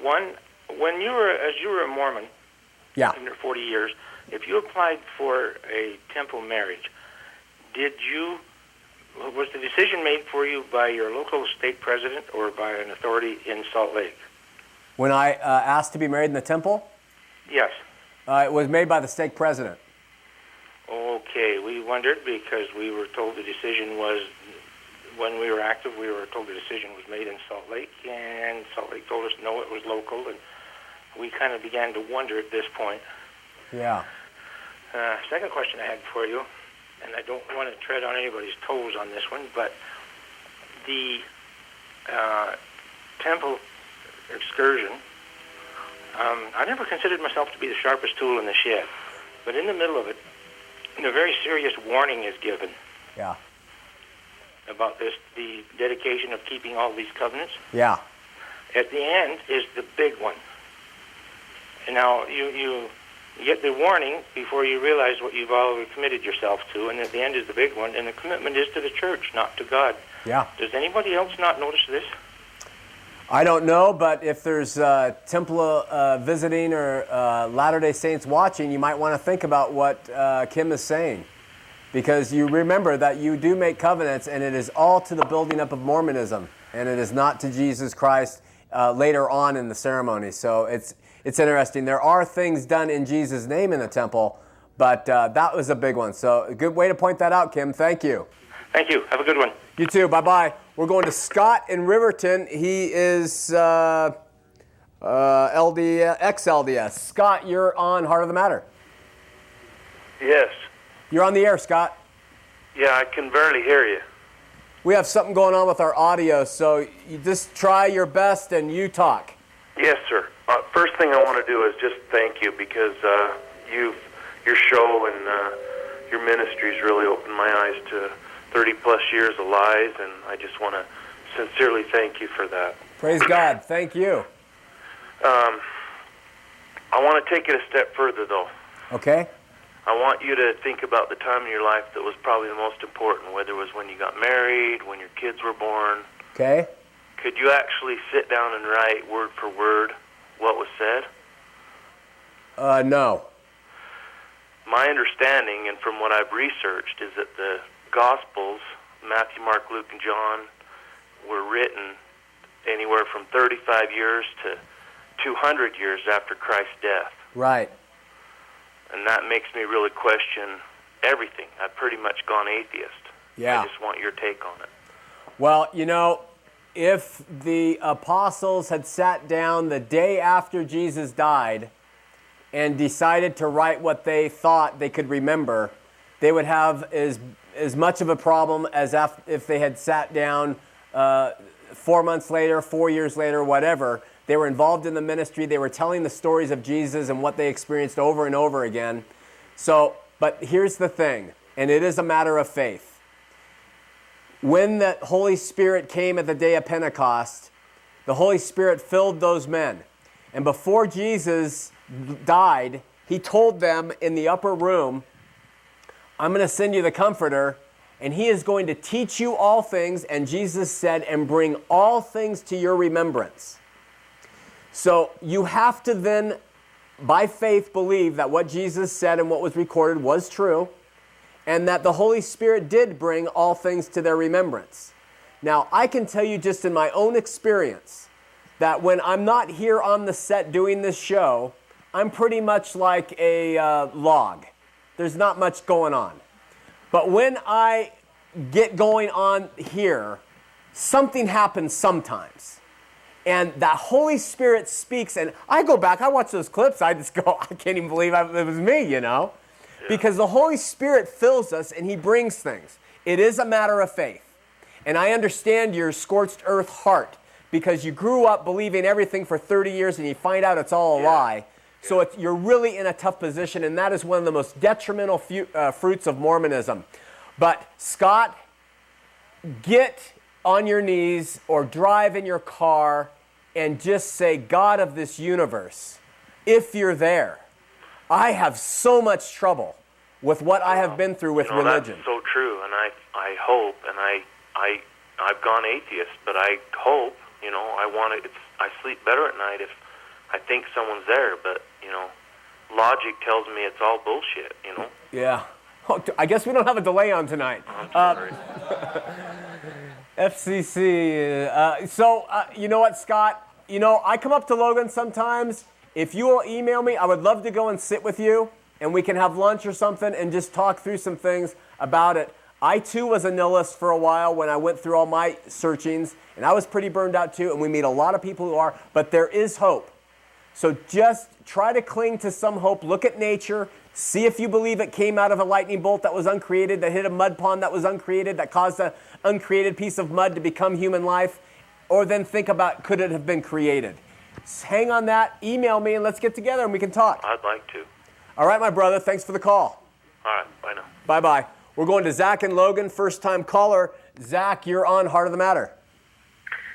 One, when you were, as you were a Mormon, Yeah. your 40 years, if you applied for a temple marriage, did you, was the decision made for you by your local stake president or by an authority in Salt Lake? When I uh, asked to be married in the temple, Yes. uh, it was made by the stake president. Okay, we wondered because we were told the decision was, when we were active, we were told the decision was made in Salt Lake, and Salt Lake told us no, it was local, and we kind of began to wonder at this point. Yeah. Uh, second question I had for you, and I don't want to tread on anybody's toes on this one, but the uh, temple excursion, um, I never considered myself to be the sharpest tool in the shed, but in the middle of it, a very serious warning is given Yeah. About this, the dedication of keeping all these covenants. Yeah. At the end is the big one. And now you, you get the warning before you realize what you've already committed yourself to, and at the end is the big one, and the commitment is to the church, not to God. Yeah. Does anybody else not notice this? I don't know, but if there's uh, temple uh, visiting or uh, Latter day Saints watching, you might want to think about what uh, Kim is saying. Because you remember that you do make covenants, and it is all to the building up of Mormonism, and it is not to Jesus Christ uh, later on in the ceremony. So it's, it's interesting. There are things done in Jesus' name in the temple, but uh, that was a big one. So, a good way to point that out, Kim. Thank you. Thank you. Have a good one. You too. Bye bye. We're going to Scott in Riverton. He is uh, uh, LD, ex LDS. Scott, you're on Heart of the Matter. Yes. You're on the air, Scott. Yeah, I can barely hear you. We have something going on with our audio, so you just try your best and you talk. Yes, sir. Uh, first thing I want to do is just thank you because uh, you've your show and uh, your ministry's really opened my eyes to 30 plus years of lies, and I just want to sincerely thank you for that. Praise God. Thank you. Um, I want to take it a step further, though. Okay? I want you to think about the time in your life that was probably the most important, whether it was when you got married, when your kids were born. Okay? Could you actually sit down and write word for word what was said? Uh, no. My understanding, and from what I've researched, is that the Gospels, Matthew, Mark, Luke, and John, were written anywhere from 35 years to 200 years after Christ's death. Right. And that makes me really question everything. I've pretty much gone atheist. Yeah. I just want your take on it. Well, you know, if the apostles had sat down the day after Jesus died and decided to write what they thought they could remember, they would have as, as much of a problem as if, they had sat down uh, four months later, four years later, whatever. They were involved in the ministry. They were telling the stories of Jesus and what they experienced over and over again. So, but here's the thing, and it is a matter of faith when the Holy Spirit came at the day of Pentecost, the Holy Spirit filled those men. And before Jesus died, he told them in the upper room, I'm going to send you the Comforter, and he is going to teach you all things. And Jesus said, and bring all things to your remembrance. So you have to then, by faith, believe that what Jesus said and what was recorded was true and that the Holy Spirit did bring all things to their remembrance. Now, I can tell you just in my own experience that when I'm not here on the set doing this show, I'm pretty much like a uh, log. There's not much going on. But when I get going on here, something happens sometimes. And that Holy Spirit speaks, and I go back, I watch those clips, I just [LAUGHS] go, I can't even believe it was me, you know? Because the Holy Spirit fills us and He brings things. It is a matter of faith. And I understand your scorched earth heart because you grew up believing everything for 30 years and you find out it's all a lie. So it's, you're really in a tough position, and that is one of the most detrimental fu- uh, fruits of Mormonism. But, Scott, get on your knees or drive in your car and just say, God of this universe, if you're there, I have so much trouble with what I have been through with you know, religion. That's so true, and I I hope, and I I I've gone atheist, but I hope, you know, I want to. It's I sleep better at night if I think someone's there, but you know, logic tells me it's all bullshit. You know. Yeah. Oh, I guess we don't have a delay on tonight. Uh, [LAUGHS] FCC. Uh, so, uh, you know what, Scott? You know, I come up to Logan sometimes. If you will email me, I would love to go and sit with you and we can have lunch or something and just talk through some things about it. I too was a nihilist for a while when I went through all my searchings, and I was pretty burned out too, and we meet a lot of people who are, but there is hope. So just try to cling to some hope. Look at nature. See if you believe it came out of a lightning bolt that was uncreated, that hit a mud pond that was uncreated, that caused an uncreated piece of mud to become human life. Or then think about could it have been created? Hang on that. Email me and let's get together and we can talk. I'd like to. All right, my brother. Thanks for the call. All right. Bye now. Bye bye. We're going to Zach and Logan, first time caller. Zach, you're on Heart of the Matter.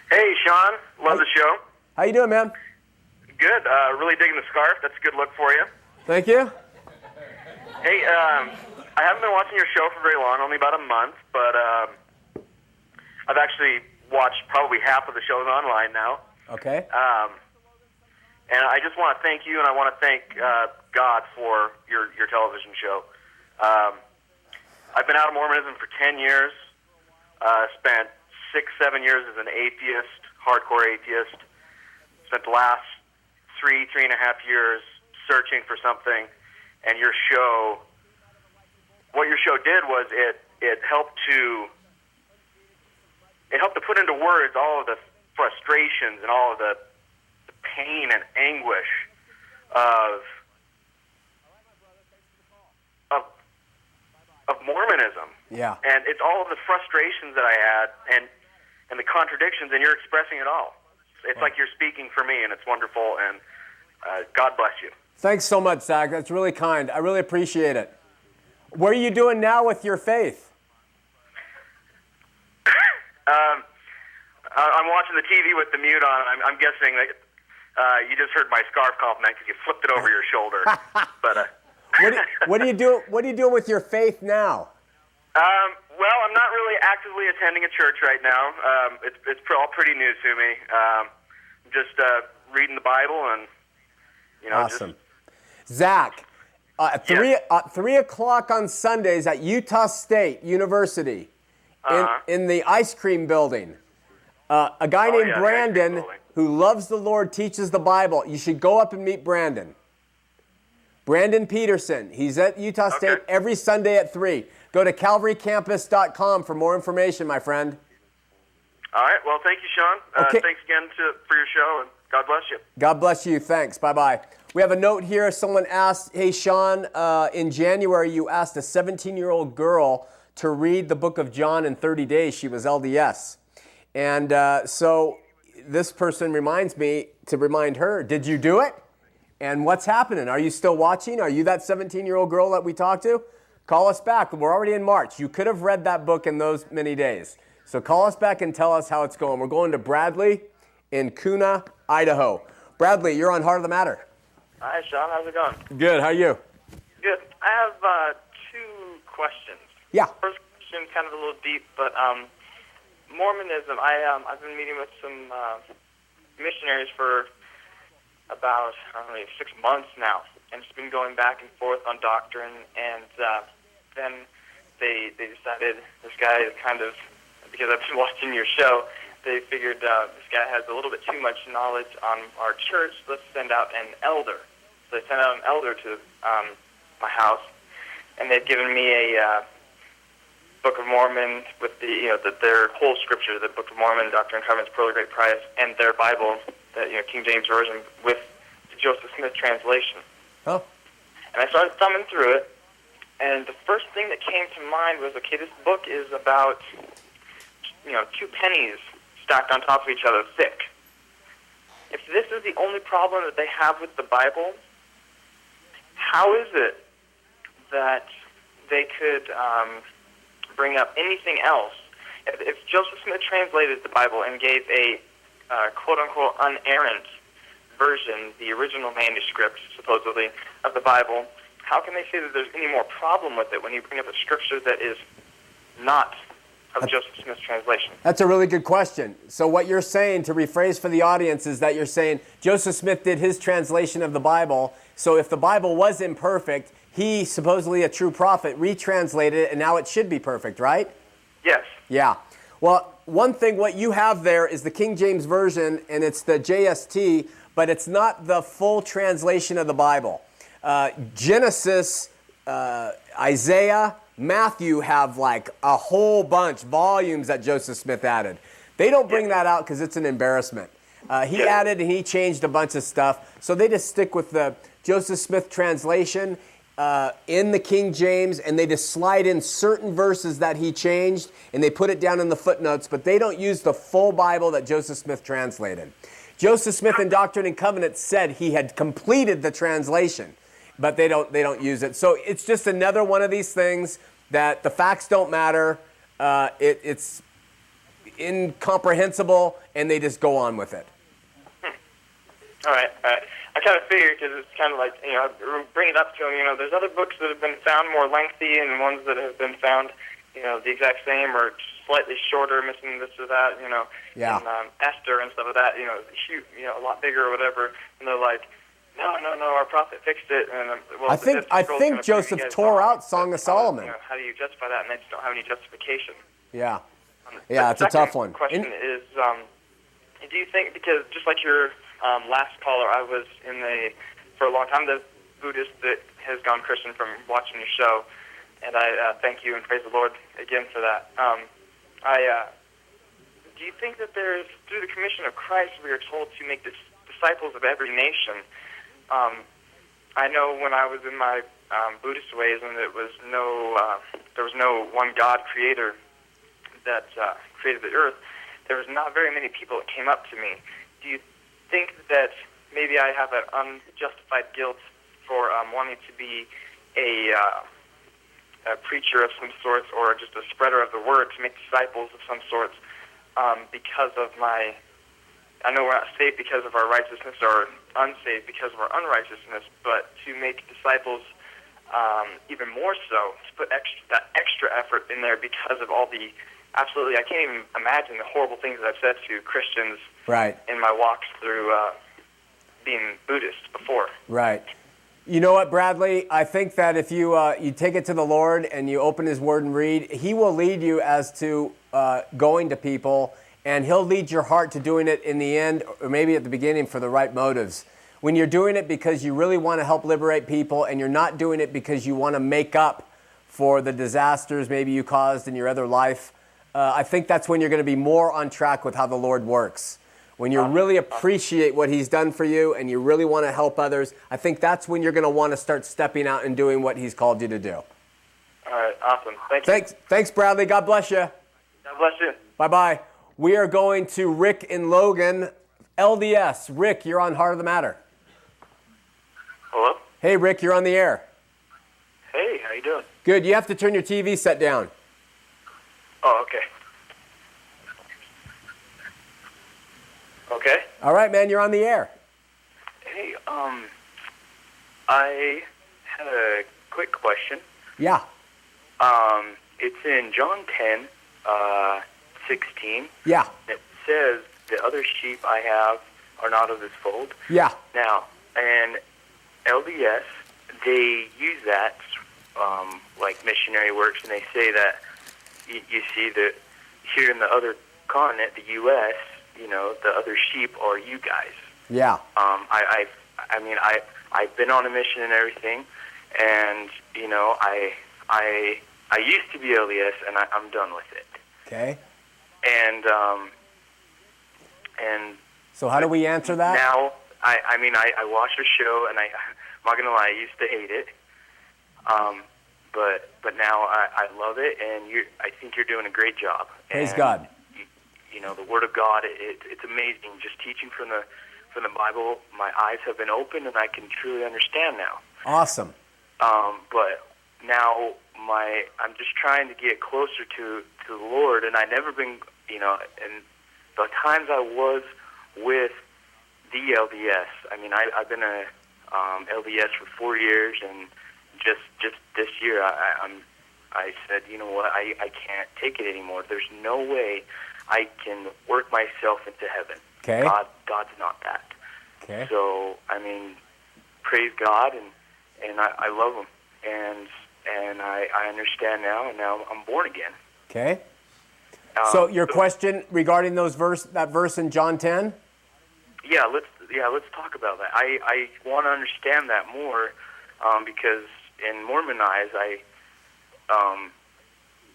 Hey, Shawn. Love the show. How you doing, man? Good. Uh, really digging the scarf. That's a good look for you. Thank you. Hey, um, I haven't been watching your show for very long, only about a month, but um, I've actually watched probably half of the shows online now. Okay. Um, and I just want to thank you, and I want to thank uh, God for your your television show. Um, I've been out of Mormonism for ten years. Uh, spent six, seven years as an atheist, hardcore atheist. Spent the last three, three and a half years searching for something, and your show. What your show did was it it helped to it helped to put into words all of the frustrations and all of the, the pain and anguish of of of Mormonism. Yeah. And it's all of the frustrations that I had and and the contradictions, and you're expressing it all. It's like you're speaking for me, and it's wonderful. And uh, God bless you. Thanks so much, Zach. That's really kind. I really appreciate it. What are you doing now with your faith? Um, I- I'm watching the TV with the mute on. I'm, I'm guessing that uh, you just heard my scarf compliment because you flipped it over your shoulder. [LAUGHS] but uh, What, do, what are you doing? What are you doing with your faith now? um, well, I'm not really actively attending a church right now. Um, it's it's pr- all pretty new to me. Um, just uh, reading the Bible and you know awesome, Zach. Uh, at three uh, three o'clock on Sundays at Utah State University, Uh-huh. in in the ice cream building. Uh, a guy Oh, named yeah, the ice cream Brandon who loves the Lord teaches the Bible. You should go up and meet Brandon. Brandon Peterson. He's at Utah State every Sunday at 3. Go to calvarycampus.com for more information, my friend. All right. Well, thank you, Shawn. Uh, Okay. Thanks again to, for your show, and God bless you. God bless you. Thanks. Bye bye. We have a note here. Someone asked, Hey, Shawn, uh, in January, you asked a 17 year old girl to read the book of John in 30 days. She was LDS. And uh, so this person reminds me to remind her, Did you do it? And what's happening? Are you still watching? Are you that 17 year old girl that we talked to? Call us back. We're already in March. You could have read that book in those many days. So call us back and tell us how it's going. We're going to Bradley in Kuna, Idaho. Bradley, you're on Heart of the Matter. Hi, Shawn. How's it going? Good. How are you? Good. I have uh, two questions. Yeah. First question, kind of a little deep, but um, Mormonism. I um, I've been meeting with some uh, missionaries for about I don't know six months now, and it's been going back and forth on doctrine. And uh, then they they decided this guy is kind of because I've been [LAUGHS] watching your show. They figured uh, this guy has a little bit too much knowledge on our church. Let's send out an elder. So they sent out an elder to um, my house, and they've given me a uh, Book of Mormon with the you know the, their whole scripture, the Book of Mormon, Doctrine and Covenants, Pearl of Great Price, and their Bible, the you know King James version with the Joseph Smith translation. Oh. And I started thumbing through it, and the first thing that came to mind was, okay, this book is about you know two pennies stacked on top of each other, thick. If this is the only problem that they have with the Bible, how is it that they could um, bring up anything else? If, if Joseph Smith translated the Bible and gave a uh, quote unquote unerrant version, the original manuscript, supposedly, of the Bible, how can they say that there's any more problem with it when you bring up a scripture that is not of Joseph Smith's translation? That's a really good question. So, what you're saying, to rephrase for the audience, is that you're saying Joseph Smith did his translation of the Bible. So, if the Bible was imperfect, he, supposedly a true prophet, retranslated it, and now it should be perfect, right? Yes. Yeah. Well, one thing, what you have there is the King James Version, and it's the JST, but it's not the full translation of the Bible. Uh, Genesis, uh, Isaiah, Matthew have like a whole bunch, volumes that Joseph Smith added. They don't bring that out because it's an embarrassment. Uh, he added and he changed a bunch of stuff, so they just stick with the Joseph Smith translation uh, in the King James, and they just slide in certain verses that he changed, and they put it down in the footnotes, but they don't use the full Bible that Joseph Smith translated. Joseph Smith in Doctrine and Covenants said he had completed the translation, but they don't they don't use it. So it's just another one of these things that the facts don't matter. Uh, it, it's incomprehensible, and they just go on with it. [LAUGHS] All right, all right. I kind of figured because it's kind of like you know, bring it up to him. You know, there's other books that have been found more lengthy, and ones that have been found, you know, the exact same or slightly shorter, missing this or that. You know, Yeah. and um, Esther and stuff like that. You know, huge, you know, a lot bigger or whatever. And they're like, no, no, no, our prophet fixed it. And um, well, I think I think kinda prove you Joseph tore out Song of Solomon. You know, how do you justify that? And they just don't have any justification. Yeah, The yeah, it's a tough one. Question In- is, um, do you think because just like your um, last caller, I was in the for a long time the Buddhist that has gone Christian from watching your show, and I uh, thank you and praise the Lord again for that. Um, I uh, do you think that there's through the commission of Christ we are told to make dis- disciples of every nation? Um, I know when I was in my um, Buddhist ways, and it was no, uh, there was no one God creator that uh, created the earth. There was not very many people that came up to me. Do you think that maybe I have an unjustified guilt for um, wanting to be a, uh, a preacher of some sort, or just a spreader of the word to make disciples of some sort, um, because of my I know we're not saved because of our righteousness or unsaved because of our unrighteousness, but to make disciples um, even more so, to put extra, that extra effort in there because of all the absolutely, I can't even imagine the horrible things that I've said to Christians Right. in my walks through uh, being Buddhist before. Right. You know what, Bradley? I think that if you uh, you take it to the Lord and you open His Word and read, He will lead you as to uh, going to people, and He'll lead your heart to doing it in the end, or maybe at the beginning for the right motives. When you're doing it because you really want to help liberate people, and you're not doing it because you want to make up for the disasters maybe you caused in your other life, uh, I think that's when you're going to be more on track with how the Lord works. When you really appreciate what He's done for you and you really want to help others, I think that's when you're going to want to start stepping out and doing what He's called you to do. All right, awesome. Thank you. Thanks, thanks, Bradley. God bless you. God bless you. Bye bye. We are going to Rick and Logan, LDS. Rick, you're on Heart of the Matter. Hello? Hey, Rick, you're on the air. Hey, how you doing? Good. You have to turn your TV set down. Oh, okay. Okay. All right, man, you're on the air. Hey, um, I had a quick question. Yeah. Um, it's in John 10, uh, 16. Yeah. It says, The other sheep I have are not of this fold. Yeah. Now, and LDS, they use that um, like missionary works, and they say that you, you see that here in the other continent, the U.S., you know, the other sheep are you guys. Yeah. Um, I, I, I mean, I, I've been on a mission and everything, and you know, I, I, I used to be LDS, and I, I'm done with it. Okay. And um, and So how do we answer that? now, I, I mean, I, I watch the show, and I, [LAUGHS] I'm not gonna lie, I used to hate it. Um, but but now I, I love it, and you, I think you're doing a great job. Praise And, God. You know, the Word of God, it, it, it's amazing. Just teaching from the from the Bible, my eyes have been opened, and I can truly understand now. Awesome. Um, but now my I'm just trying to get closer to to the Lord, and I never been, you know, and the times I was with the LDS. I mean, I, I've been a um, LDS for four years, and just just this year, I, I- I'm I said, you know what, I I can't take it anymore. There's no way I can work myself into heaven. Okay. God God's not that. Okay. So I mean, praise God, and and I, I love Him, and and I, I understand now, and now I'm born again. Okay. Um, So your question regarding those verse that verse in John 10? Yeah, let's yeah let's talk about that. I I want to understand that more um, because in Mormon eyes, I um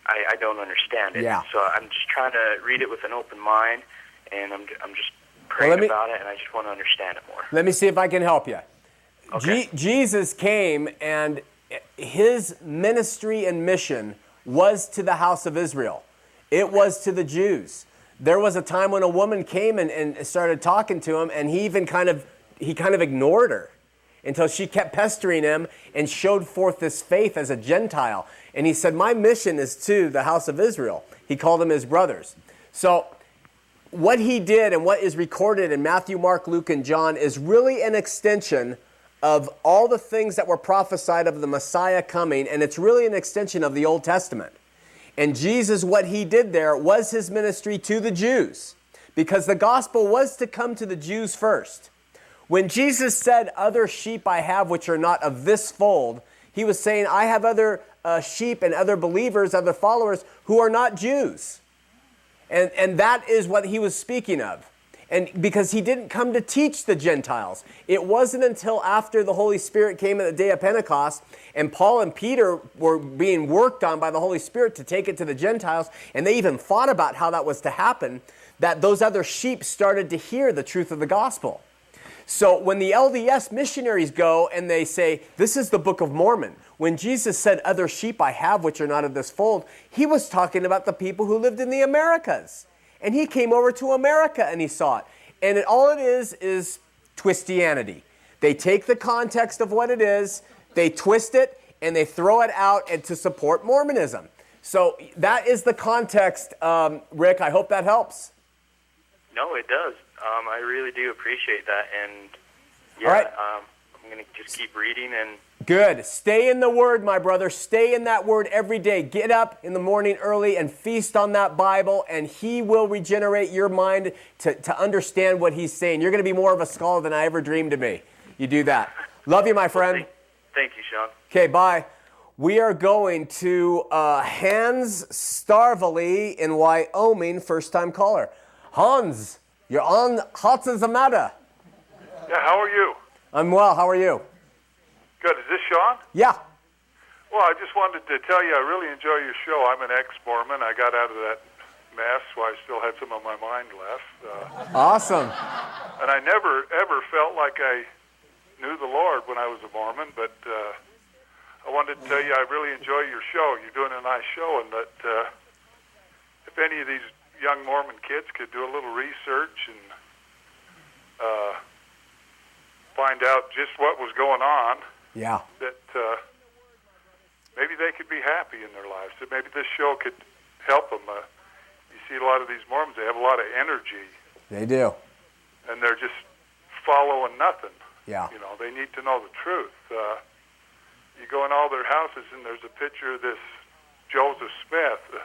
I, I don't understand it. Yeah. So I'm just trying to read it with an open mind, and I'm I'm just praying let me- about it, and I just want to understand it more. Let me see if I can help you. Je- Jesus came and his ministry and mission was to the house of Israel. It was to the Jews. There was a time when a woman came and, and started talking to him and he even kind of he kind of ignored her until she kept pestering him and showed forth this faith as a Gentile. And he said, My mission is to the house of Israel. He called them his brothers. So what he did and what is recorded in Matthew, Mark, Luke, and John is really an extension of all the things that were prophesied of the Messiah coming, and it's really an extension of the Old Testament. And Jesus, what he did there was his ministry to the Jews, because the gospel was to come to the Jews first. When Jesus said, Other sheep I have which are not of this fold, he was saying, I have other uh, sheep and other believers, other followers who are not Jews. And, and that is what he was speaking of. And because he didn't come to teach the Gentiles, it wasn't until after the Holy Spirit came at the day of Pentecost and Paul and Peter were being worked on by the Holy Spirit to take it to the Gentiles, and they even thought about how that was to happen, that those other sheep started to hear the truth of the gospel. So when the LDS missionaries go and they say, This is the Book of Mormon, when Jesus said, Other sheep I have which are not of this fold, he was talking about the people who lived in the Americas. And he came over to America and he saw it. And it, all it is is twistianity. They take the context of what it is, they twist it, and they throw it out and to support Mormonism. So that is the context, um, Rick. I hope that helps. No, it does. Um, I really do appreciate that, and yeah, right. um, I'm gonna just keep reading and Good. Stay in the Word, my brother. Stay in that Word every day. Get up in the morning early and feast on that Bible, and He will regenerate your mind to, to understand what He's saying. You're going to be more of a scholar than I ever dreamed to be. You do that. Love you, my friend. thank you, Shawn. Okay, bye. We are going to uh, Hans Starvely in Wyoming, first time caller. Hans, you're on Heart of the Matter. Yeah, how are you? I'm well. How are you? Good. Is this Shawn? Yeah. Well, I just wanted to tell you I really enjoy your show. I'm an ex-Mormon. I got out of that mess, so I still had some of my mind left. Uh, Awesome. and I never ever felt like I knew the Lord when I was a Mormon, but uh, I wanted to tell you I really enjoy your show. You're doing a nice show, and that uh, if any of these young Mormon kids could do a little research and uh, find out just what was going on, Yeah. that uh, maybe they could be happy in their lives. That maybe this show could help them. Uh, you see a lot of these Mormons; they have a lot of energy, They do. and they're just following nothing. Yeah. You know, they need to know the truth. Uh, you go in all their houses, and there's a picture of this Joseph Smith. Uh,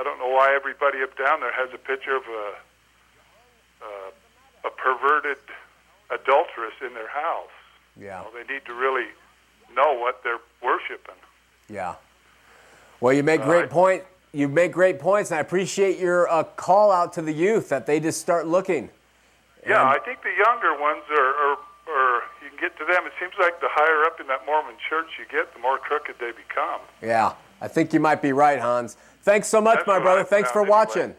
I don't know why everybody up down there has a picture of a uh, a perverted adulteress in their house. Yeah. You know, they need to really know what they're worshiping. Yeah. Well, you make great point. You make great points, and I appreciate your uh, call out to the youth that they just start looking. Yeah, I think the younger ones are, are, are, you can get to them. It seems like the higher up in that Mormon church you get, the more crooked they become. Yeah. I think you might be right, Hans. Thanks so much, That's my brother. Thanks for found anyway. watching.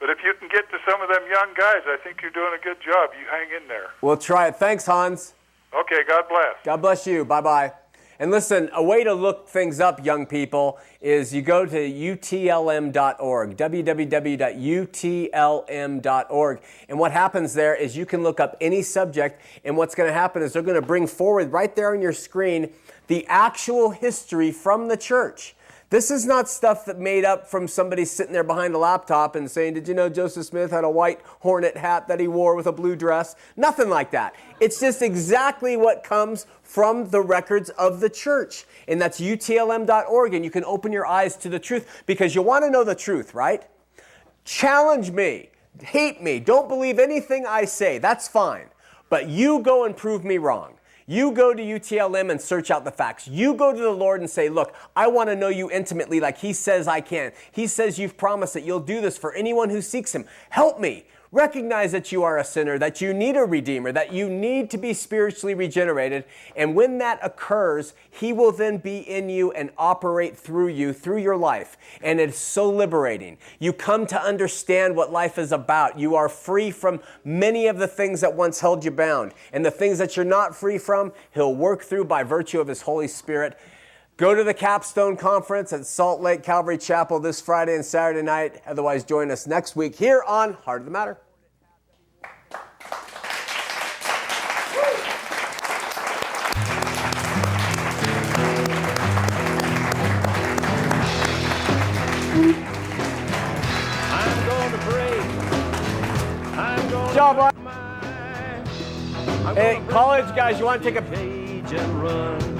But if you can get to some of them young guys, I think you're doing a good job. You hang in there. We'll try it. Thanks, Hans. Okay, God bless. God bless you. Bye bye. And listen, a way to look things up, young people, is you go to utlm.org, www.utlm.org. And what happens there is you can look up any subject, and what's going to happen is they're going to bring forward right there on your screen the actual history from the church. This is not stuff that made up from somebody sitting there behind a laptop and saying, Did you know Joseph Smith had a white hornet hat that he wore with a blue dress? Nothing like that. It's just exactly what comes from the records of the church. And that's utlm.org. And you can open your eyes to the truth because you want to know the truth, right? Challenge me, hate me, don't believe anything I say. That's fine. But you go and prove me wrong. You go to UTLM and search out the facts. You go to the Lord and say, Look, I want to know you intimately like He says I can. He says you've promised that you'll do this for anyone who seeks Him. Help me. Recognize that you are a sinner, that you need a Redeemer, that you need to be spiritually regenerated. And when that occurs, He will then be in you and operate through you, through your life. And it's so liberating. You come to understand what life is about. You are free from many of the things that once held you bound. And the things that you're not free from, He'll work through by virtue of His Holy Spirit. Go to the Capstone Conference at Salt Lake Calvary Chapel this Friday and Saturday night. Otherwise, join us next week here on Heart of the Matter. I'm gonna break. I'm gonna Job, break bud. I'm Hey, college guys, you want to take a cage and run.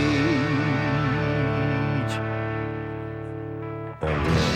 Oh, yeah.